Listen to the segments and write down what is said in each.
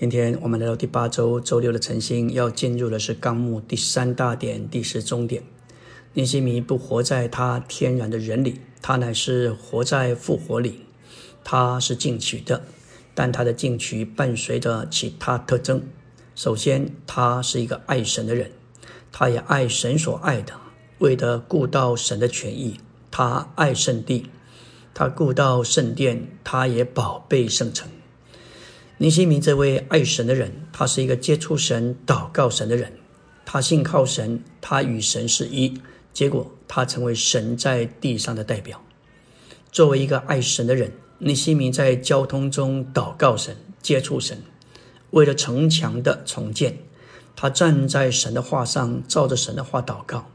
今天我们来到第八周周六的晨星，要进入的是纲目第三大点第十中点。尼西米不活在他天然的人里，他乃是活在复活里。他是进取的，但他的进取伴随着其他特征。首先，他是一个爱神的人，他也爱神所爱的，为了顾到神的权益，他爱圣地，他顾到圣殿，他也宝贝圣城。尼西米这位爱神的人，他是一个接触神、祷告神的人。他信靠神，他与神是一。结果，他成为神在地上的代表。作为一个爱神的人，尼西米在交通中祷告神、接触神，为了城墙的重建，他站在神的话上，照着神的话祷告。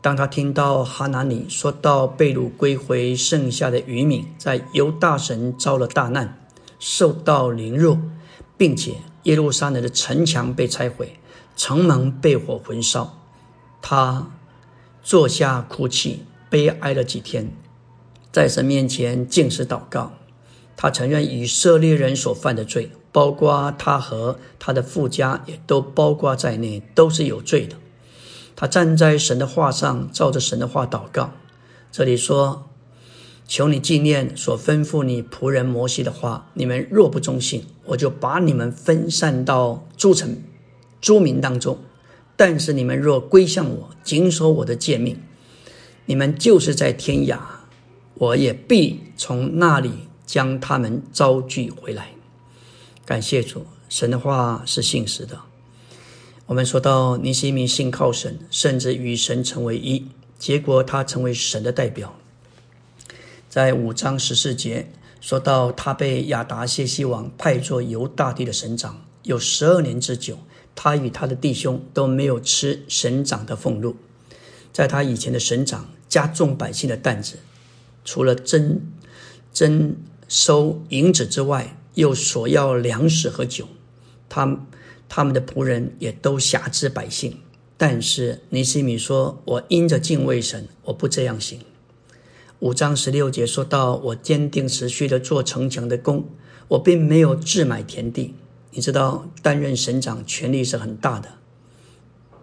当他听到哈拿尼说到被掳归回剩下的渔民在犹大神遭了大难。受到凌辱，并且耶路撒冷的城墙被拆毁，城门被火焚烧。他坐下哭泣，悲哀了几天，在神面前尽是祷告。他承认以色列人所犯的罪，包括他和他的父家也都包括在内，都是有罪的。他站在神的话上，照着神的话祷告。这里说。求你纪念所吩咐你仆人摩西的话。你们若不忠信，我就把你们分散到诸城、诸民当中；但是你们若归向我，谨守我的诫命，你们就是在天涯，我也必从那里将他们招聚回来。感谢主，神的话是信实的。我们说到尼西米信靠神，甚至与神成为一，结果他成为神的代表。在五章十四节说到，他被亚达谢西王派作犹大地的省长，有十二年之久。他与他的弟兄都没有吃省长的俸禄。在他以前的省长加重百姓的担子，除了征征收银子之外，又索要粮食和酒。他他们的仆人也都辖制百姓。但是尼西米说：“我因着敬畏神，我不这样行。”五章十六节说到：“我坚定持续的做城墙的工，我并没有自买田地。你知道，担任省长权力是很大的。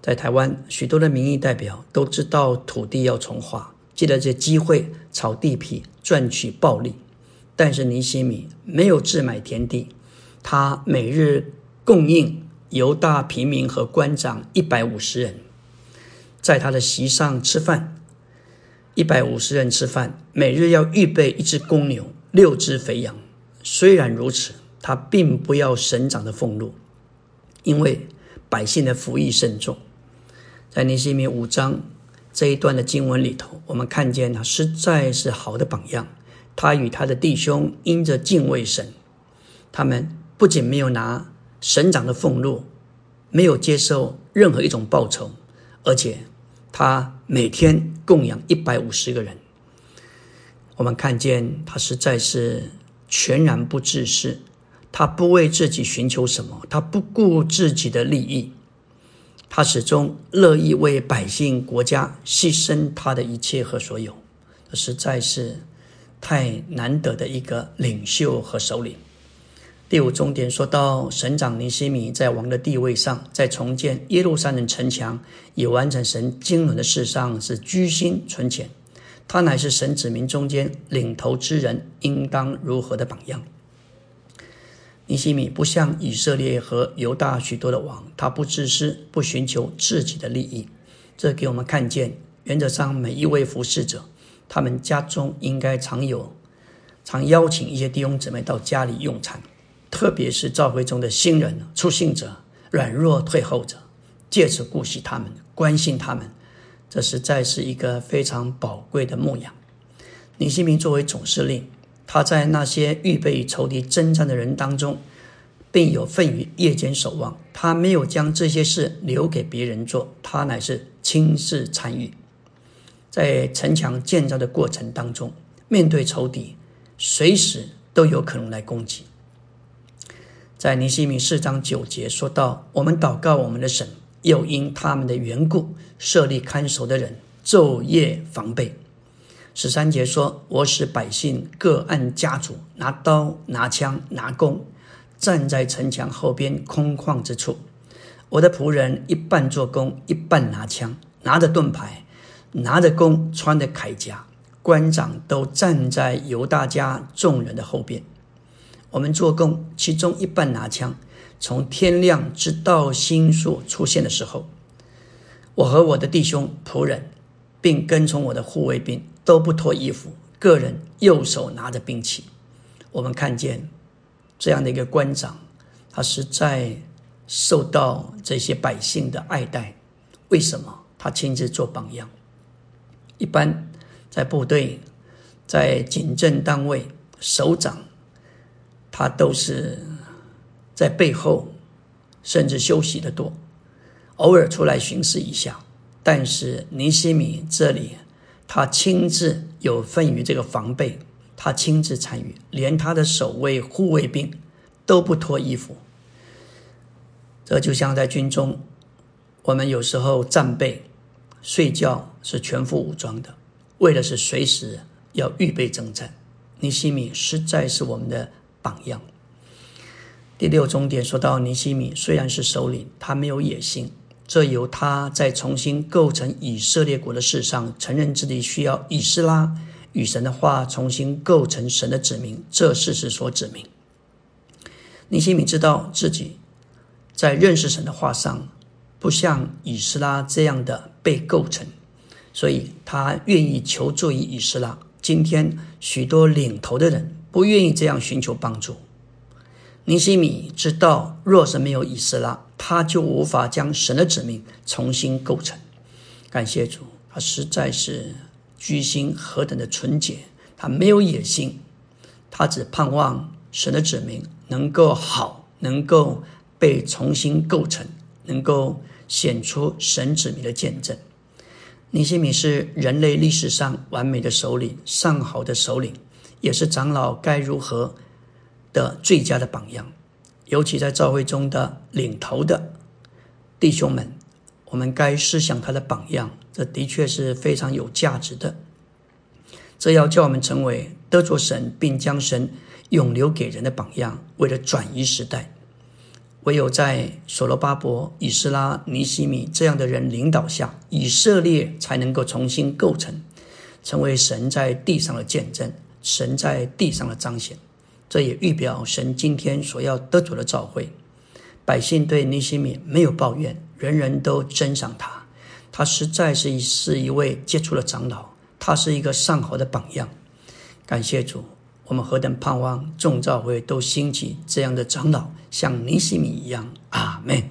在台湾，许多的民意代表都知道土地要重划，借着这机会炒地皮赚取暴利。但是尼西米没有自买田地，他每日供应犹大平民和官长一百五十人，在他的席上吃饭。”一百五十人吃饭，每日要预备一只公牛、六只肥羊。虽然如此，他并不要省长的俸禄，因为百姓的福益甚重。在尼西米五章这一段的经文里头，我们看见他实在是好的榜样。他与他的弟兄因着敬畏神，他们不仅没有拿省长的俸禄，没有接受任何一种报酬，而且。他每天供养一百五十个人，我们看见他实在是全然不自私，他不为自己寻求什么，他不顾自己的利益，他始终乐意为百姓、国家牺牲他的一切和所有，实在是太难得的一个领袖和首领。第五重点说到，省长尼西米在王的地位上，在重建耶路撒冷城墙以完成神经纶的事上是居心存浅。他乃是神子民中间领头之人，应当如何的榜样？尼西米不像以色列和犹大许多的王，他不自私，不寻求自己的利益。这给我们看见，原则上每一位服侍者，他们家中应该常有，常邀请一些弟兄姊妹到家里用餐。特别是教会中的新人、初信者、软弱退后者，借此顾惜他们、关心他们，这实在是一个非常宝贵的牧养。李新明作为总司令，他在那些预备与仇敌征战的人当中，并有份于夜间守望。他没有将这些事留给别人做，他乃是亲自参与。在城墙建造的过程当中，面对仇敌，随时都有可能来攻击。在尼西米四章九节说到：“我们祷告我们的神，又因他们的缘故设立看守的人，昼夜防备。”十三节说：“我使百姓各按家族拿刀、拿枪、拿弓，站在城墙后边空旷之处。我的仆人一半做工，一半拿枪，拿着盾牌，拿着弓，穿着铠甲。官长都站在犹大家众人的后边。我们做工，其中一半拿枪。从天亮直到星宿出现的时候，我和我的弟兄仆人，并跟从我的护卫兵都不脱衣服，个人右手拿着兵器。我们看见这样的一个官长，他实在受到这些百姓的爱戴。为什么？他亲自做榜样。一般。在部队，在警政单位，首长，他都是在背后，甚至休息的多，偶尔出来巡视一下。但是尼西米这里，他亲自有份于这个防备，他亲自参与，连他的守卫护卫兵都不脱衣服。这就像在军中，我们有时候战备、睡觉是全副武装的。为的是随时要预备征战，尼西米实在是我们的榜样。第六重点说到，尼西米虽然是首领，他没有野心，这由他在重新构成以色列国的事上承认自己需要以斯拉与神的话重新构成神的指明这事实所指明。尼西米知道自己在认识神的话上，不像以斯拉这样的被构成。所以他愿意求助于以斯拉。今天许多领头的人不愿意这样寻求帮助。尼西米知道，若是没有以斯拉，他就无法将神的子民重新构成。感谢主，他实在是居心何等的纯洁，他没有野心，他只盼望神的子民能够好，能够被重新构成，能够显出神子民的见证。尼西米是人类历史上完美的首领，上好的首领，也是长老该如何的最佳的榜样。尤其在教会中的领头的弟兄们，我们该思想他的榜样，这的确是非常有价值的。这要叫我们成为得着神，并将神永留给人的榜样，为了转移时代。唯有在所罗巴伯、以斯拉、尼西米这样的人领导下，以色列才能够重新构成，成为神在地上的见证，神在地上的彰显。这也预表神今天所要得主的召会。百姓对尼西米没有抱怨，人人都珍赏他。他实在是是一位杰出的长老，他是一个上好的榜样。感谢主。我们何等盼望众召会都兴起这样的长老，像尼西米一样。阿门。